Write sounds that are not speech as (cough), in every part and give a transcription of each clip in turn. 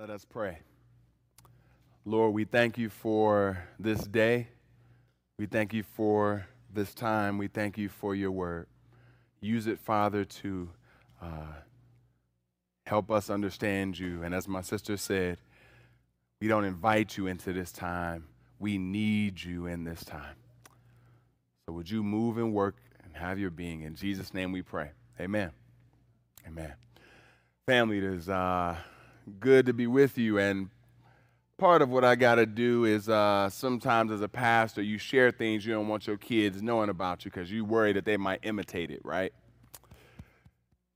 Let us pray. Lord, we thank you for this day. We thank you for this time. We thank you for your word. Use it, Father, to uh, help us understand you. And as my sister said, we don't invite you into this time, we need you in this time. So would you move and work and have your being? In Jesus' name we pray. Amen. Amen. Family, it is uh, good to be with you. And part of what I got to do is uh, sometimes as a pastor, you share things you don't want your kids knowing about you because you worry that they might imitate it, right?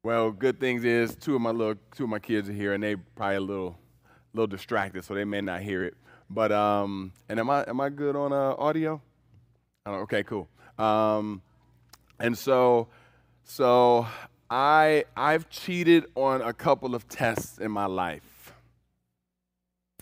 Well, good things is two of my little two of my kids are here, and they probably a little little distracted, so they may not hear it. But um, and am I am I good on uh, audio? okay, cool. Um, and so so I I've cheated on a couple of tests in my life.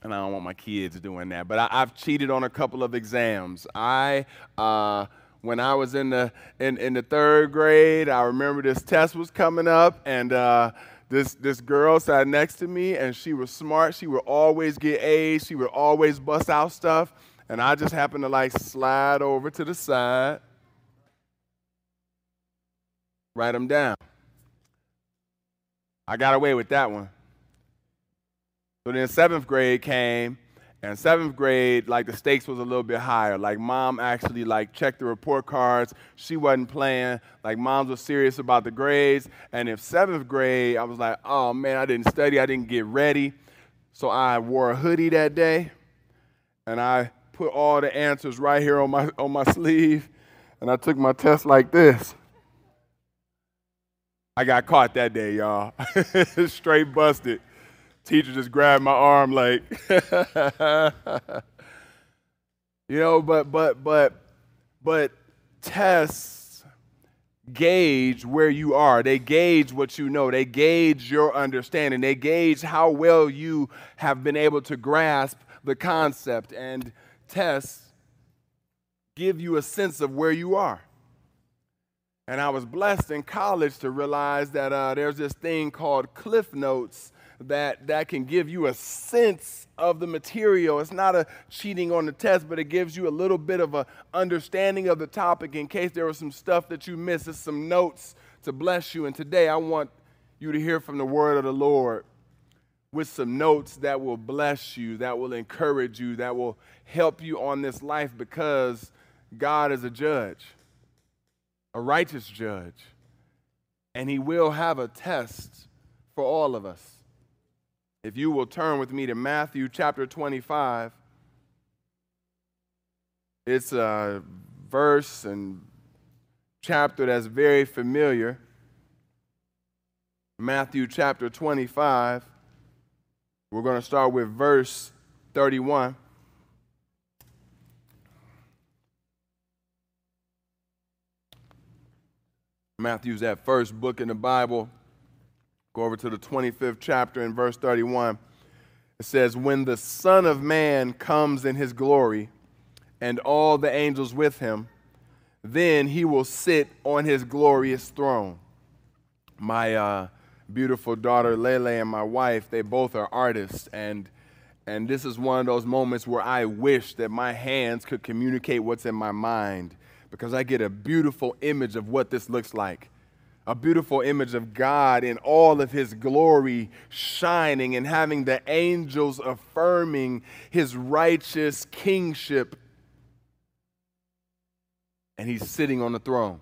And I don't want my kids doing that, but I, have cheated on a couple of exams. I uh, when I was in the in, in the third grade, I remember this test was coming up, and uh, this this girl sat next to me, and she was smart. She would always get A's. She would always bust out stuff, and I just happened to like slide over to the side, write them down. I got away with that one. So then seventh grade came, and seventh grade, like the stakes was a little bit higher. Like mom actually like checked the report cards. She wasn't playing. Like moms was serious about the grades. And if seventh grade, I was like, oh man, I didn't study. I didn't get ready. So I wore a hoodie that day, and I put all the answers right here on my on my (laughs) sleeve, and I took my test like this. I got caught that day, y'all. (laughs) Straight busted. Teacher just grabbed my arm like (laughs) You know, but but but but tests gauge where you are. They gauge what you know. They gauge your understanding. They gauge how well you have been able to grasp the concept and tests give you a sense of where you are. And I was blessed in college to realize that uh, there's this thing called Cliff Notes that, that can give you a sense of the material. It's not a cheating on the test, but it gives you a little bit of an understanding of the topic in case there was some stuff that you missed. It's some notes to bless you. And today I want you to hear from the word of the Lord with some notes that will bless you, that will encourage you, that will help you on this life because God is a judge a righteous judge, and he will have a test for all of us. If you will turn with me to Matthew chapter 25, it's a verse and chapter that's very familiar. Matthew chapter 25. We're going to start with verse 31. Matthew's that first book in the Bible. Go over to the 25th chapter in verse 31. It says, When the Son of Man comes in his glory, and all the angels with him, then he will sit on his glorious throne. My uh, beautiful daughter Lele and my wife, they both are artists, and and this is one of those moments where I wish that my hands could communicate what's in my mind because I get a beautiful image of what this looks like. A beautiful image of God in all of his glory shining and having the angels affirming his righteous kingship. And he's sitting on the throne.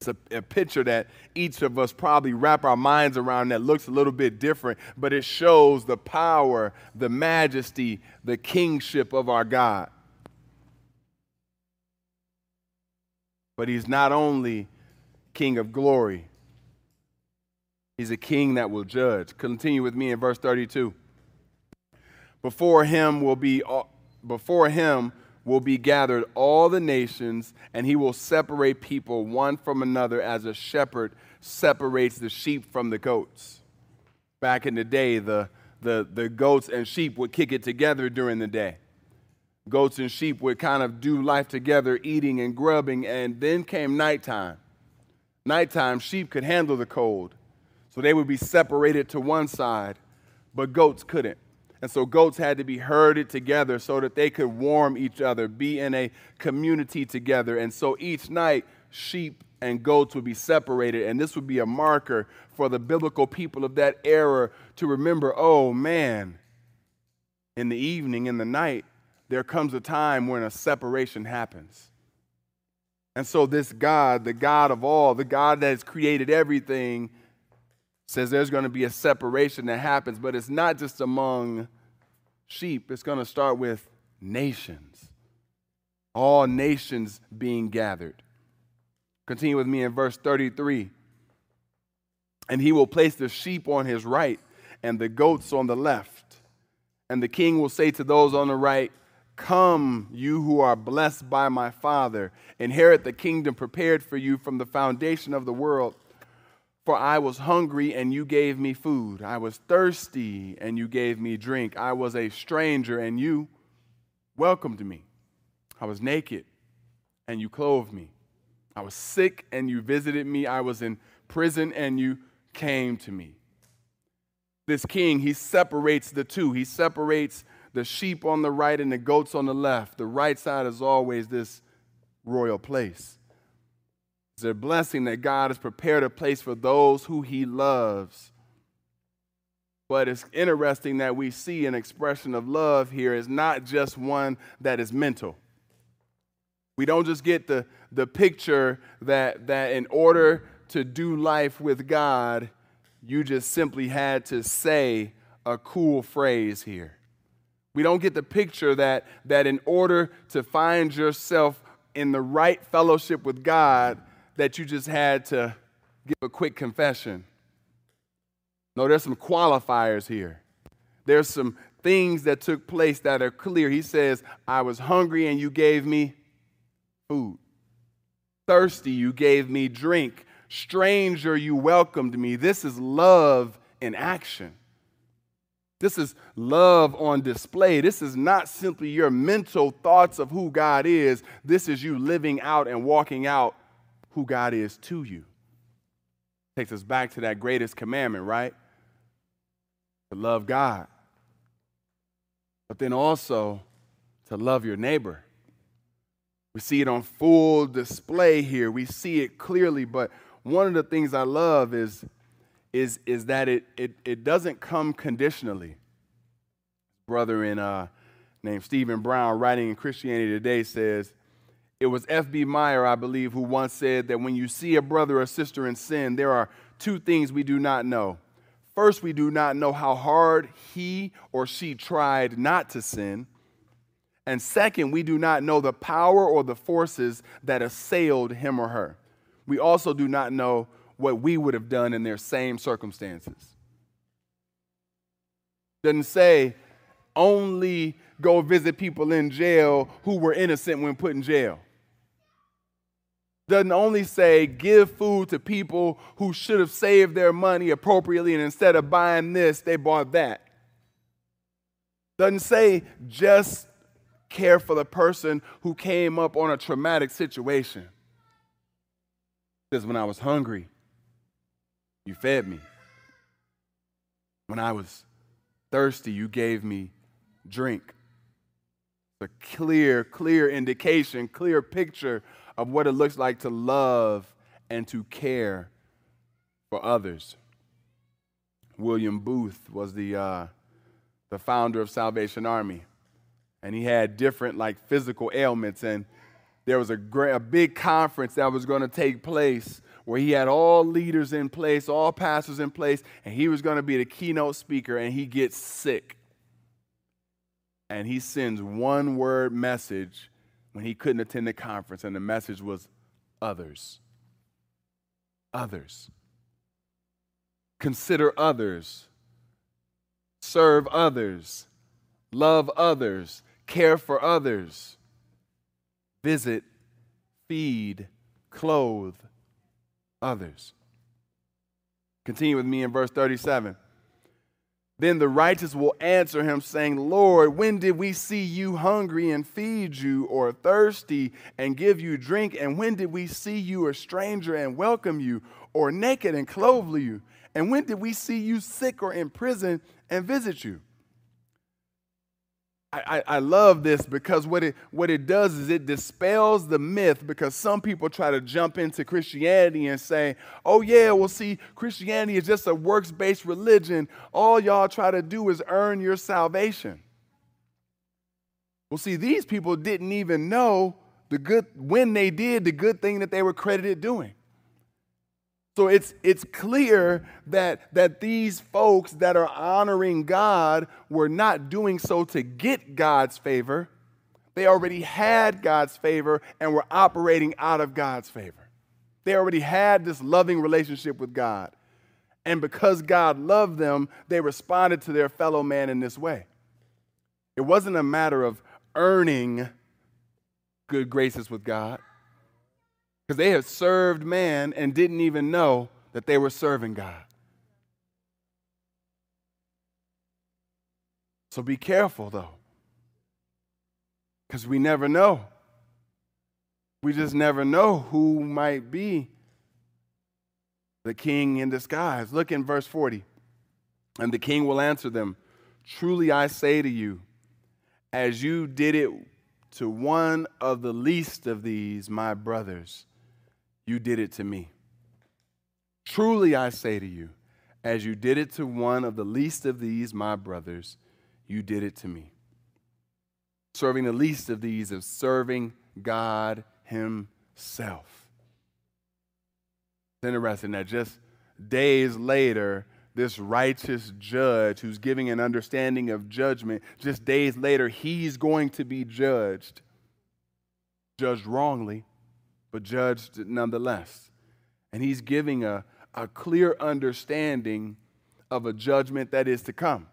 It's a, a, picture that each of us probably wrap our minds around that looks a little bit different, but it shows the power, the majesty, the kingship of our God. But he's not only King of glory, he's a king that will judge. Continue with me in verse 32. Before him will be before him will be gathered all the nations, and he will separate people one from another as a shepherd separates the sheep from the goats. Back in the day, the, the, the goats and sheep would kick it together during the day goats and sheep would kind of do life together, eating and grubbing, and then came nighttime. Nighttime, sheep could handle the cold, so they would be separated to one side. but goats couldn't. And so goats had to be herded together so that they could warm each other, be in a community together. And so each night, sheep and goats would be separated. And this would be a marker for the biblical people of that era to remember oh man, in the evening, in the night, there comes a time when a separation happens. And so, this God, the God of all, the God that has created everything, says there's going to be a separation that happens, but it's not just among sheep, it's going to start with nations. All nations being gathered. Continue with me in verse 33. And he will place the sheep on his right and the goats on the left. And the king will say to those on the right, Come, you who are blessed by my Father, inherit the kingdom prepared for you from the foundation of the world. For I was hungry, and you gave me food. I was thirsty, and you gave me drink. I was a stranger, and you welcomed me. I was naked, and you clothed me. I was sick, and you visited me. I was in prison, and you came to me. This king, he separates the two. He separates the sheep on the right and the goats on the left. The right side is always this royal place. It's a blessing that God has prepared a place for those who he loves. But it's interesting that we see an expression of love here is not just one that is mental. We don't just get the, the picture that, that in order to do life with God, you just simply had to say a cool phrase here. We don't get the picture that, that in order to find yourself in the right fellowship with God, that you just had to give a quick confession. No, there's some qualifiers here. There's some things that took place that are clear. He says, I was hungry and you gave me food. Thirsty, you gave me drink. Stranger, you welcomed me. This is love in action. This is love on display. This is not simply your mental thoughts of who God is. This is you living out and walking out who God is to you. Takes us back to that greatest commandment, right? To love God. But then also to love your neighbor. We see it on full display here. We see it clearly, but one of the things I love is is, is that it, it, it doesn't come conditionally. Brother in, uh, named Stephen Brown, writing in Christianity Today, says, It was F.B. Meyer, I believe, who once said that when you see a brother or sister in sin, there are two things we do not know. First, we do not know how hard he or she tried not to sin. And second, we do not know the power or the forces that assailed him or her. We also do not know what we would have done in their same circumstances. Doesn't say only go visit people in jail who were innocent when put in jail. Doesn't only say give food to people who should have saved their money appropriately and instead of buying this, they bought that. Doesn't say just care for the person who came up on a traumatic situation. It says when I was hungry, you fed me. When I was thirsty, you gave me drink. It's a clear, clear indication, clear picture of what it looks like to love and to care for others. William Booth was the, uh, the founder of Salvation Army, and he had different like physical ailments. And there was a, great, a big conference that was going to take place where he had all leaders in place, all pastors in place, and he was going to be the keynote speaker, and he gets sick. And he sends one word message when he couldn't attend the conference, and the message was others. Others. Consider others. Serve others. Love others. Care for others. Visit, feed, clothe, others. Continue with me in verse 37. Then the righteous will answer him, saying, Lord, when did we see you hungry and feed you, or thirsty and give you drink? And when did we see you a stranger and welcome you, or naked and clothe you? And when did we see you sick or in prison and visit you. I, I, love this because what it, what it does is it dispels the myth because some people try to jump into Christianity and say, oh, yeah, well, see, Christianity is just a works based religion. All y'all try to do is earn your salvation. Well, see, these people didn't even know the good, when they did the good thing that they were credited doing. So it's, it's clear that, that these folks that are honoring God were not doing so to get God's favor. They already had God's favor and were operating out of God's favor. They already had this loving relationship with God. And because God loved them, they responded to their fellow man in this way. It wasn't a matter of earning good graces with God because they had served man and didn't even know that they were serving God. So be careful, though, because we never know. We just never know who might be the king in disguise. Look in verse 40. And the king will answer them Truly I say to you, as you did it to one of the least of these, my brothers, you did it to me. Truly I say to you, as you did it to one of the least of these, my brothers, you did it to me. Serving the least of these is serving God Himself. It's interesting that just days later, this righteous judge who's giving an understanding of judgment, just days later, he's going to be judged. Judged wrongly, but judged nonetheless. And he's giving a, a clear understanding of a judgment that is to come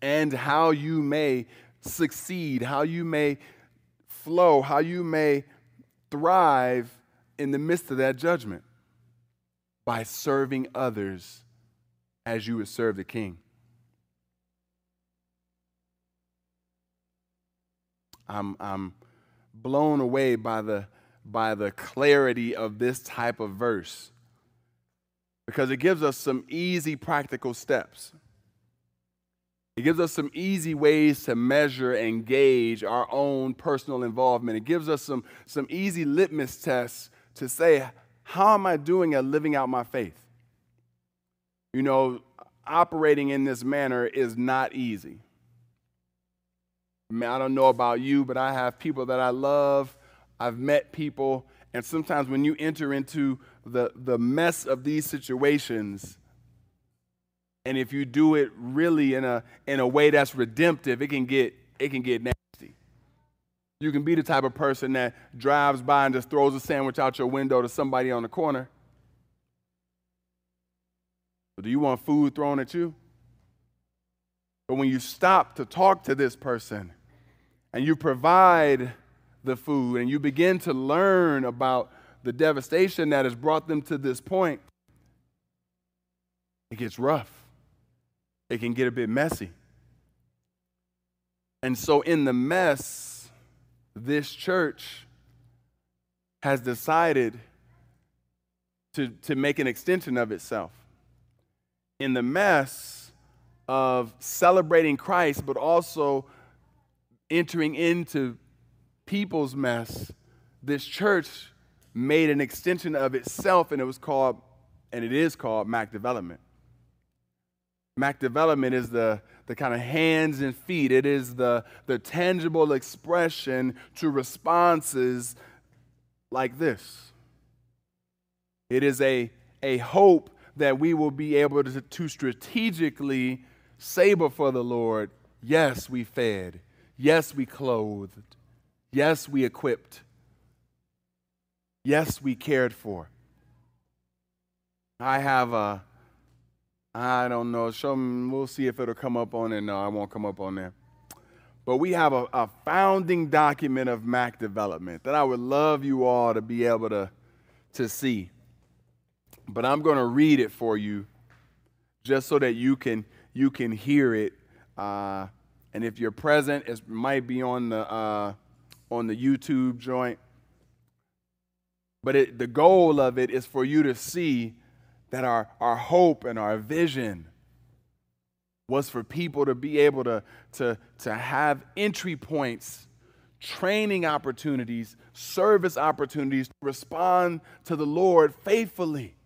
and how you may succeed, how you may flow, how you may thrive in the midst of that judgment by serving others as you would serve the king. I'm, I'm blown away by the, by the clarity of this type of verse because it gives us some easy practical steps. It gives us some easy ways to measure and gauge our own personal involvement. It gives us some, some easy litmus tests to say, how am I doing at living out my faith? You know, operating in this manner is not easy. I don't know about you, but I have people that I love. I've met people, and sometimes when you enter into the, the mess of these situations, and if you do it really in a in a way that's redemptive, it can get it can get nasty. You can be the type of person that drives by and just throws a sandwich out your window to somebody on the corner. Do you want food thrown at you? But when you stop to talk to this person and you provide the food and you begin to learn about the devastation that has brought them to this point, it gets rough. It can get a bit messy. And so, in the mess, this church has decided to, to make an extension of itself. In the mess of celebrating Christ, but also entering into people's mess, this church made an extension of itself, and it was called, and it is called Mac Development. Mac Development is the, the kind of hands and feet, it is the, the tangible expression to responses like this. It is a, a hope that we will be able to, to strategically say before the Lord, Yes, we fed. Yes, we clothed. Yes, we equipped. Yes, we cared for. I have a, I don't know, show me, we'll see if it'll come up on there. No, I won't come up on there. But we have a, a founding document of Mac development that I would love you all to be able to, to see. But I'm going to read it for you just so that you can, you can hear it. Uh, and if you're present, it might be on the, uh, on the YouTube joint. But it, the goal of it is for you to see that our, our hope and our vision was for people to be able to, to, to have entry points, training opportunities, service opportunities to respond to the Lord faithfully.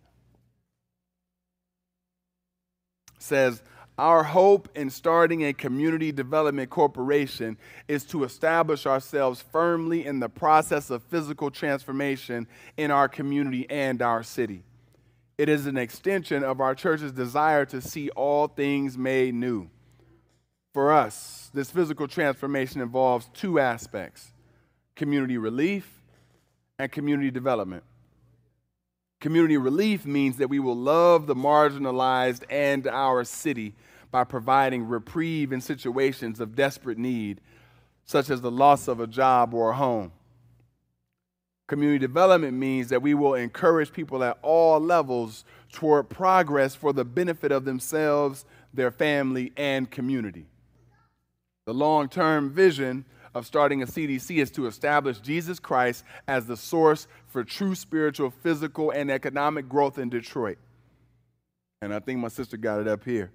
Says, our hope in starting a community development corporation is to establish ourselves firmly in the process of physical transformation in our community and our city. It is an extension of our church's desire to see all things made new. For us, this physical transformation involves two aspects community relief and community development. Community relief means that we will love the marginalized and our city by providing reprieve in situations of desperate need, such as the loss of a job or a home. Community development means that we will encourage people at all levels toward progress for the benefit of themselves, their family, and community. The long term vision of starting a CDC is to establish Jesus Christ as the source for true spiritual, physical, and economic growth in Detroit. And I think my sister got it up here.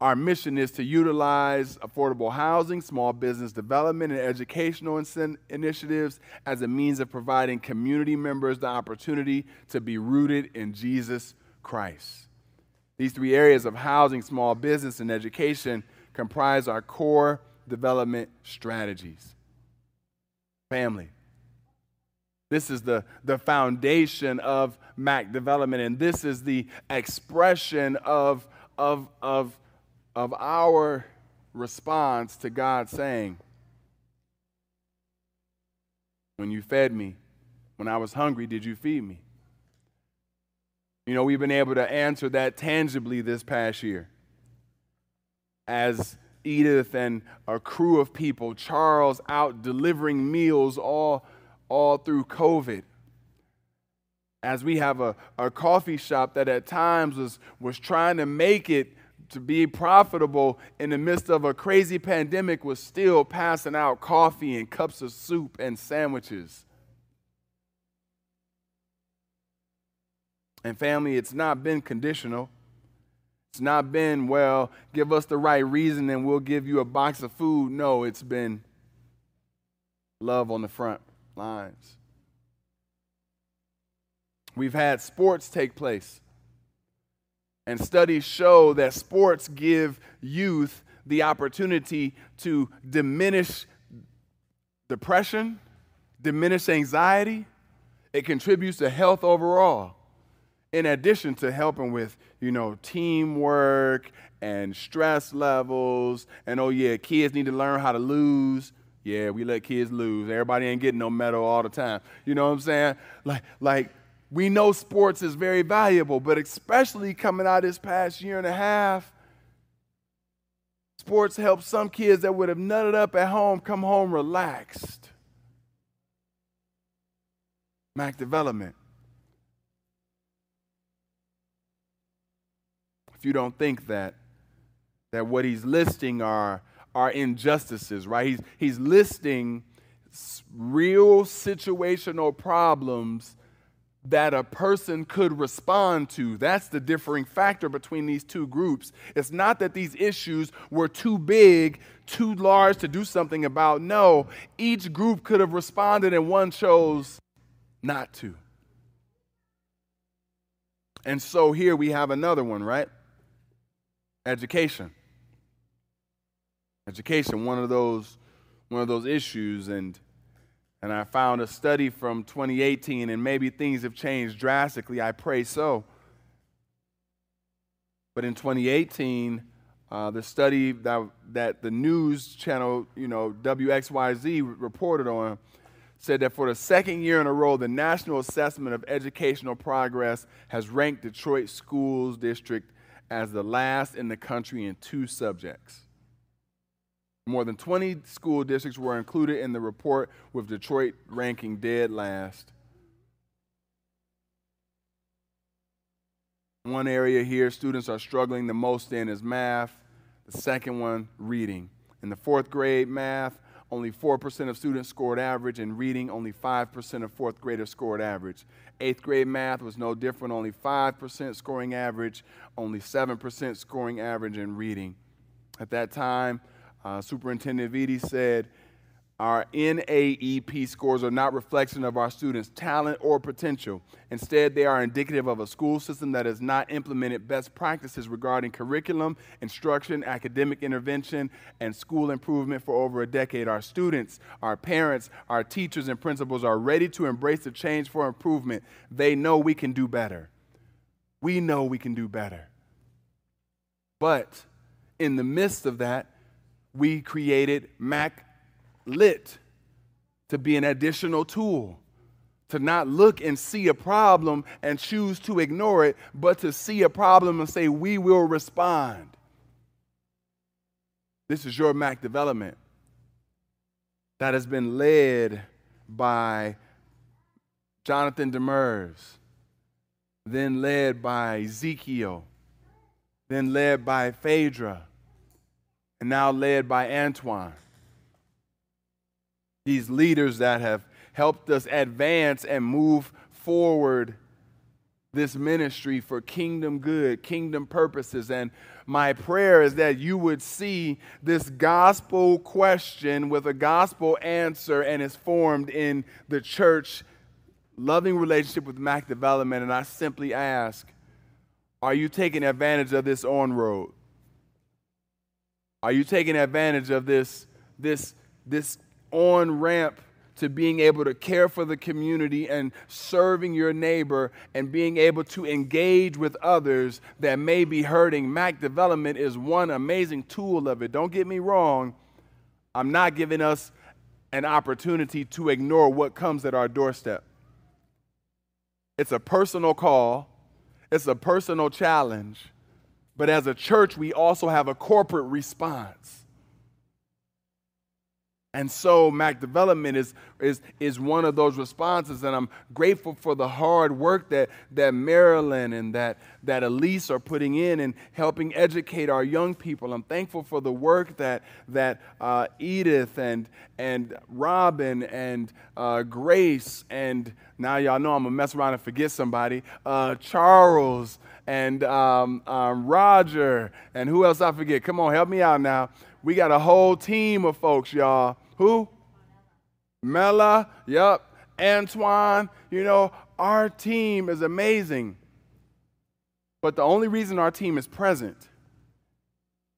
Our mission is to utilize affordable housing, small business development, and educational initiatives as a means of providing community members the opportunity to be rooted in Jesus Christ. These three areas of housing, small business, and education comprise our core development strategies. Family. This is the, the foundation of MAC development, and this is the expression of, of, of of our response to God saying, When you fed me, when I was hungry, did you feed me? You know, we've been able to answer that tangibly this past year. As Edith and a crew of people, Charles out delivering meals all, all through COVID. As we have a, a coffee shop that at times was, was trying to make it to be profitable in the midst of a crazy pandemic was still passing out coffee and cups of soup and sandwiches. And family, it's not been conditional. It's not been, well, give us the right reason and we'll give you a box of food. No, it's been love on the front lines. We've had sports take place. And studies show that sports give youth the opportunity to diminish depression, diminish anxiety. It contributes to health overall. In addition to helping with, you know, teamwork and stress levels, and oh yeah, kids need to learn how to lose. Yeah, we let kids lose. Everybody ain't getting no medal all the time. You know what I'm saying? Like, like we know sports is very valuable, but especially coming out this past year and a half, sports help some kids that would have nutted up at home come home relaxed. Mac development. If you don't think that, that what he's listing are, are injustices, right? He's, he's listing real situational problems that a person could respond to. That's the differing factor between these two groups. It's not that these issues were too big, too large to do something about. No, each group could have responded and one chose not to. And so here we have another one, right? Education. Education, one of those one of those issues and and I found a study from 2018, and maybe things have changed drastically. I pray so. But in 2018, uh, the study that, that the news channel, you know, WXYZ reported on, said that for the second year in a row, the National Assessment of Educational Progress has ranked Detroit Schools District as the last in the country in two subjects. More than 20 school districts were included in the report, with Detroit ranking dead last. One area here students are struggling the most in is math. The second one, reading. In the fourth grade math, only 4% of students scored average. In reading, only 5% of fourth graders scored average. Eighth grade math was no different, only 5% scoring average, only 7% scoring average in reading. At that time, uh, Superintendent Vitti said, our NAEP scores are not reflection of our students' talent or potential. Instead, they are indicative of a school system that has not implemented best practices regarding curriculum, instruction, academic intervention, and school improvement for over a decade. Our students, our parents, our teachers, and principals are ready to embrace the change for improvement. They know we can do better. We know we can do better. But in the midst of that, we created Mac lit to be an additional tool, to not look and see a problem and choose to ignore it, but to see a problem and say, we will respond. This is your Mac development that has been led by Jonathan Demers, then led by Ezekiel, then led by Phaedra, and now led by Antoine these leaders that have helped us advance and move forward this ministry for kingdom good, kingdom purposes. And my prayer is that you would see this gospel question with a gospel answer and is formed in the church loving relationship with Mac Development. And I simply ask, are you taking advantage of this on road? Are you taking advantage of this, this, this on ramp to being able to care for the community and serving your neighbor and being able to engage with others that may be hurting. Mac Development is one amazing tool of it. Don't get me wrong, I'm not giving us an opportunity to ignore what comes at our doorstep. It's a personal call, it's a personal challenge, but as a church, we also have a corporate response. And so Mac Development is, is, is one of those responses, and I'm grateful for the hard work that, that Marilyn and that, that Elise are putting in and helping educate our young people. I'm thankful for the work that, that uh, Edith and, and Robin and uh, Grace and now y'all know I'm gonna mess around and forget somebody, uh, Charles and um, um, Roger and who else I forget? Come on, help me out now we got a whole team of folks, y'all. Who? Mela, yep. Antoine, you know, our team is amazing. But the only reason our team is present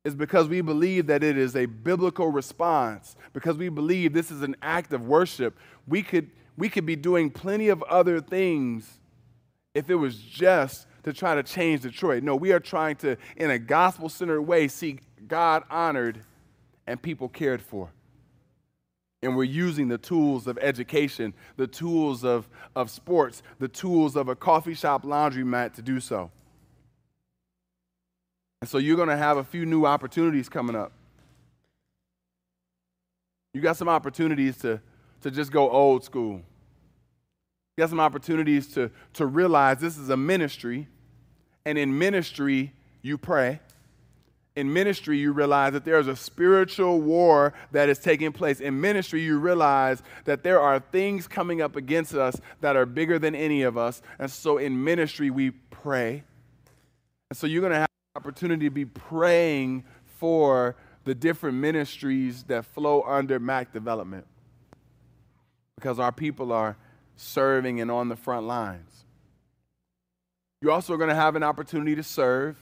is because we believe that it is a biblical response, because we believe this is an act of worship. We could, we could be doing plenty of other things if it was just to try to change Detroit. No, we are trying to, in a gospel centered way, see God honored and people cared for. And we're using the tools of education, the tools of, of sports, the tools of a coffee shop laundromat to do so. And so you're going to have a few new opportunities coming up. You got some opportunities to, to just go old school. You got some opportunities to, to realize this is a ministry, and in ministry, you pray in ministry, you realize that there's a spiritual war that is taking place. In ministry, you realize that there are things coming up against us that are bigger than any of us. And so in ministry, we pray. And so you're going to have the opportunity to be praying for the different ministries that flow under Mac development because our people are serving and on the front lines. You're also going to have an opportunity to serve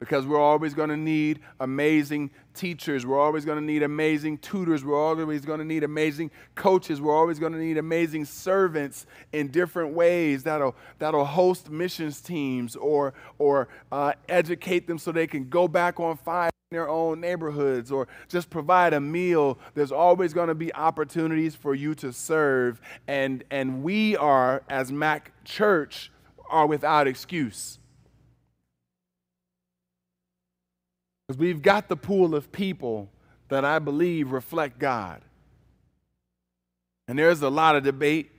because we're always going to need amazing teachers. We're always going to need amazing tutors. We're always going to need amazing coaches. We're always going to need amazing servants in different ways that'll, that'll host missions teams or, or uh, educate them so they can go back on fire their own neighborhoods or just provide a meal. There's always going to be opportunities for you to serve. And, and we are, as Mac Church, are without excuse. Because we've got the pool of people that I believe reflect God. And there's a lot of debate.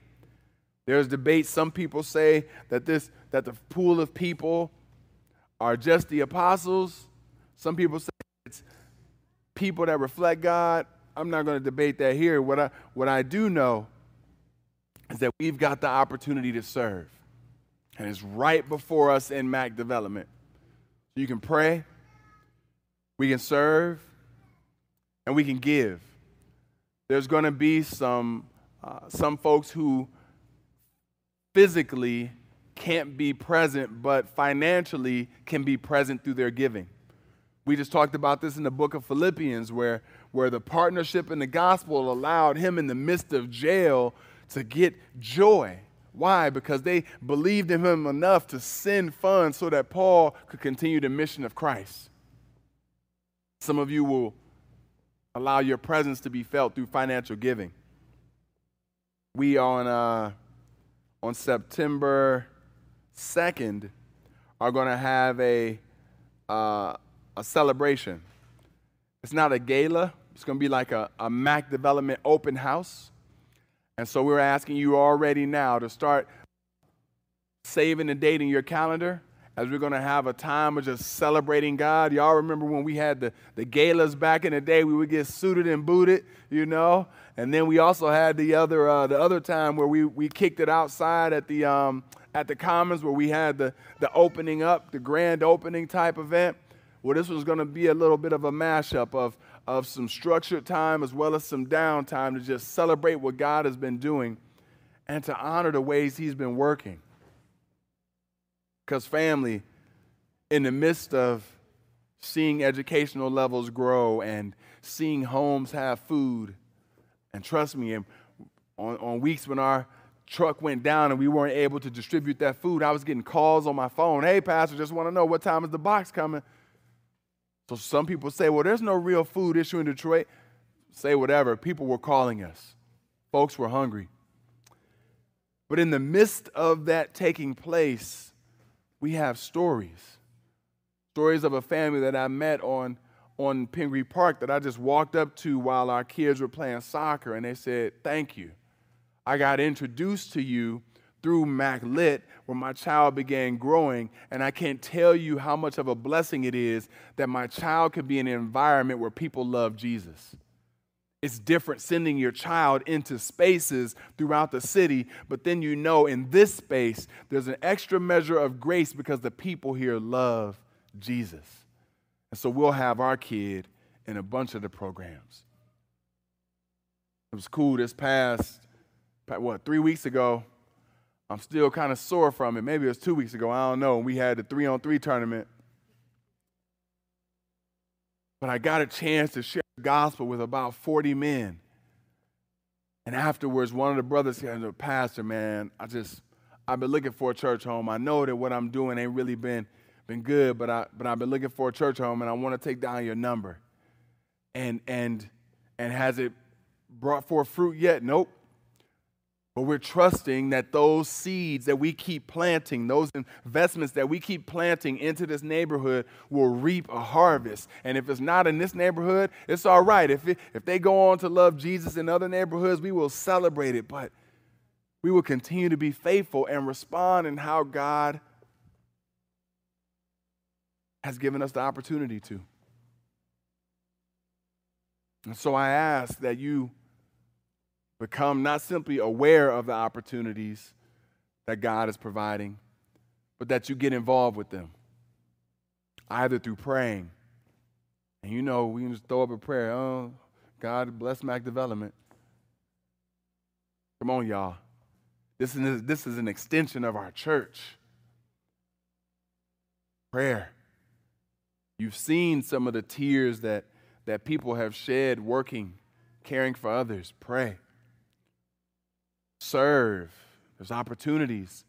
There's debate. Some people say that this that the pool of people are just the apostles. Some people say people that reflect God. I'm not going to debate that here. What I what I do know is that we've got the opportunity to serve. And it's right before us in Mac development. You can pray, we can serve, and we can give. There's going to be some, uh, some folks who physically can't be present, but financially can be present through their giving. We just talked about this in the book of Philippians, where, where the partnership in the gospel allowed him in the midst of jail to get joy. Why? Because they believed in him enough to send funds so that Paul could continue the mission of Christ. Some of you will allow your presence to be felt through financial giving. We on uh, on September 2nd are going to have a uh, a celebration. It's not a gala. It's going to be like a, a Mac Development open house. And so we're asking you already now to start saving the date in your calendar as we're going to have a time of just celebrating God. Y'all remember when we had the, the galas back in the day, we would get suited and booted, you know? And then we also had the other, uh, the other time where we, we kicked it outside at the, um, at the Commons where we had the, the opening up, the grand opening type event. Well, this was going to be a little bit of a mashup of, of some structured time as well as some downtime to just celebrate what God has been doing and to honor the ways He's been working. Because, family, in the midst of seeing educational levels grow and seeing homes have food, and trust me, on, on weeks when our truck went down and we weren't able to distribute that food, I was getting calls on my phone. Hey, Pastor, just want to know what time is the box coming? So some people say, well, there's no real food issue in Detroit. Say whatever. People were calling us, folks were hungry. But in the midst of that taking place, we have stories. Stories of a family that I met on, on Pingree Park that I just walked up to while our kids were playing soccer, and they said, Thank you. I got introduced to you through MacLit where my child began growing. And I can't tell you how much of a blessing it is that my child could be in an environment where people love Jesus. It's different sending your child into spaces throughout the city, but then you know in this space there's an extra measure of grace because the people here love Jesus. And so we'll have our kid in a bunch of the programs. It was cool this past, what, three weeks ago. I'm still kind of sore from it. Maybe it was two weeks ago. I don't know. We had the three on three tournament. But I got a chance to share the gospel with about 40 men. And afterwards, one of the brothers said, pastor, man, I just, I've been looking for a church home. I know that what I'm doing ain't really been, been good, but, I, but I've been looking for a church home and I want to take down your number. And, and, and has it brought forth fruit yet? Nope. But we're trusting that those seeds that we keep planting, those investments that we keep planting into this neighborhood will reap a harvest. And if it's not in this neighborhood, it's all right. If, it, if they go on to love Jesus in other neighborhoods, we will celebrate it. But we will continue to be faithful and respond in how God has given us the opportunity to. And so I ask that you become not simply aware of the opportunities that God is providing, but that you get involved with them, either through praying. And you know, we can just throw up a prayer. Oh, God bless Mac Development. Come on, y'all. This is, this is an extension of our church. Prayer. You've seen some of the tears that, that people have shed working, caring for others. Pray serve. There's opportunities.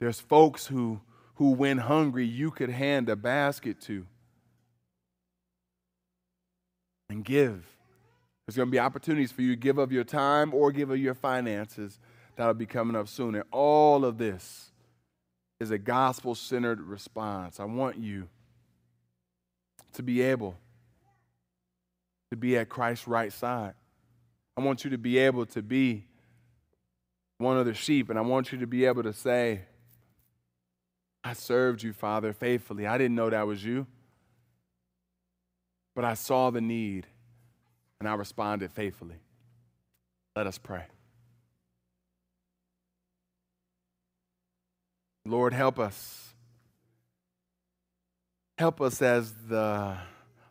There's folks who, who, when hungry, you could hand a basket to and give. There's going to be opportunities for you to give of your time or give of your finances that'll be coming up soon. And all of this is a gospel centered response. I want you to be able to be at Christ's right side. I want you to be able to be one other sheep, and I want you to be able to say, I served you, Father, faithfully. I didn't know that was you, but I saw the need and I responded faithfully. Let us pray. Lord, help us. Help us as the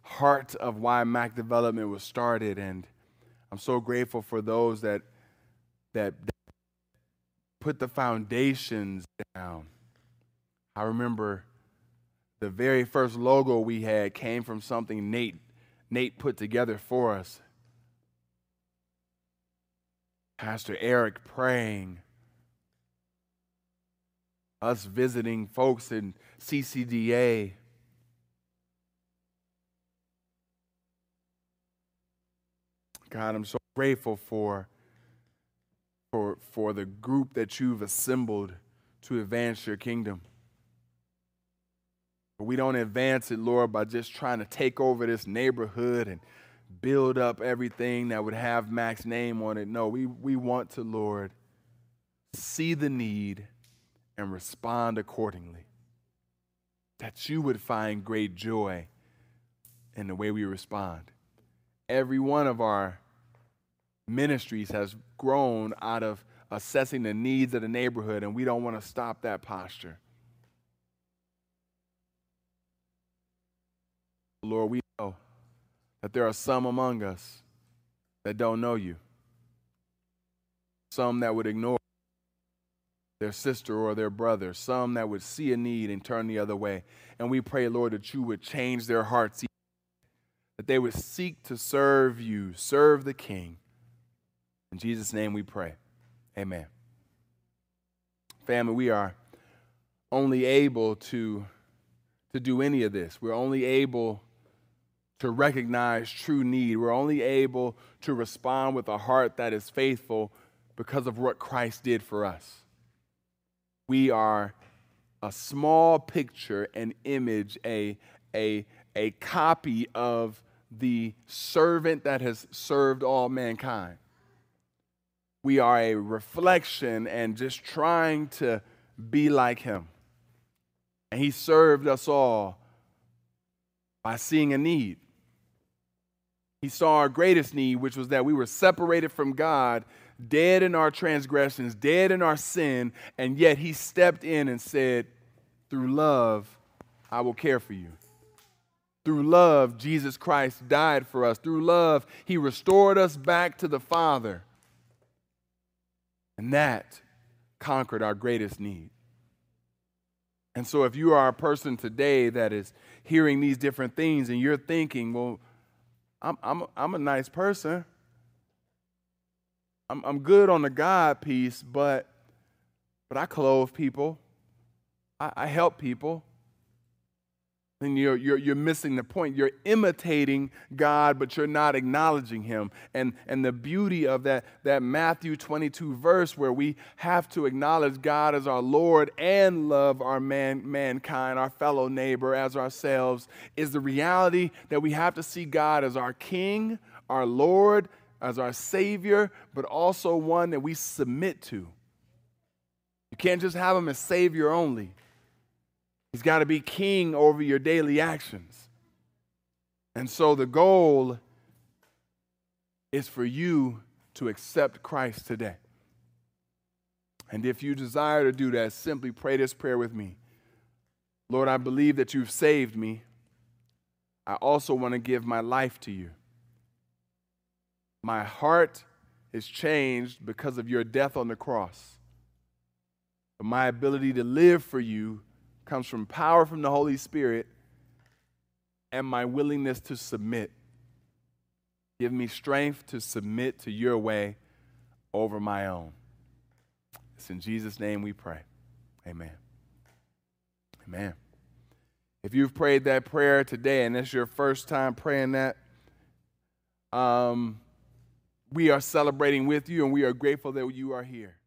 heart of why Mac Development was started. And I'm so grateful for those that, that, put the foundations down. I remember the very first logo we had came from something Nate, Nate put together for us. Pastor Eric praying, us visiting folks in CCDA. God, I'm so grateful for, for, for the group that you've assembled to advance your kingdom. But we don't advance it, Lord, by just trying to take over this neighborhood and build up everything that would have Mac's name on it. No, we, we want to, Lord, see the need and respond accordingly. That you would find great joy in the way we respond. Every one of our ministries has grown out of assessing the needs of the neighborhood, and we don't want to stop that posture. Lord, we know that there are some among us that don't know you, some that would ignore their sister or their brother, some that would see a need and turn the other way. And we pray, Lord, that you would change their hearts, that they would seek to serve you, serve the King. In Jesus' name we pray. Amen. Family, we are only able to, to do any of this. We're only able to recognize true need. We're only able to respond with a heart that is faithful because of what Christ did for us. We are a small picture, an image, a, a, a copy of the servant that has served all mankind. We are a reflection and just trying to be like him. And he served us all by seeing a need. He saw our greatest need, which was that we were separated from God, dead in our transgressions, dead in our sin, and yet He stepped in and said, Through love, I will care for you. Through love, Jesus Christ died for us. Through love, He restored us back to the Father. And that conquered our greatest need. And so, if you are a person today that is hearing these different things and you're thinking, well, I'm, I'm, I'm a nice person. I'm, I'm good on the God piece, but, but I clothe people, I, I help people. And you're, you're, you're missing the point. You're imitating God, but you're not acknowledging Him. And, and the beauty of that, that Matthew 22 verse where we have to acknowledge God as our Lord and love our man, mankind, our fellow neighbor as ourselves, is the reality that we have to see God as our King, our Lord, as our Savior, but also one that we submit to. You can't just have Him as Savior only. He's got to be king over your daily actions. And so the goal is for you to accept Christ today. And if you desire to do that, simply pray this prayer with me Lord, I believe that you've saved me. I also want to give my life to you. My heart is changed because of your death on the cross. My ability to live for you comes from power from the Holy Spirit and my willingness to submit. Give me strength to submit to your way over my own. It's in Jesus' name we pray. Amen. Amen. If you've prayed that prayer today and it's your first time praying that, um, we are celebrating with you and we are grateful that you are here.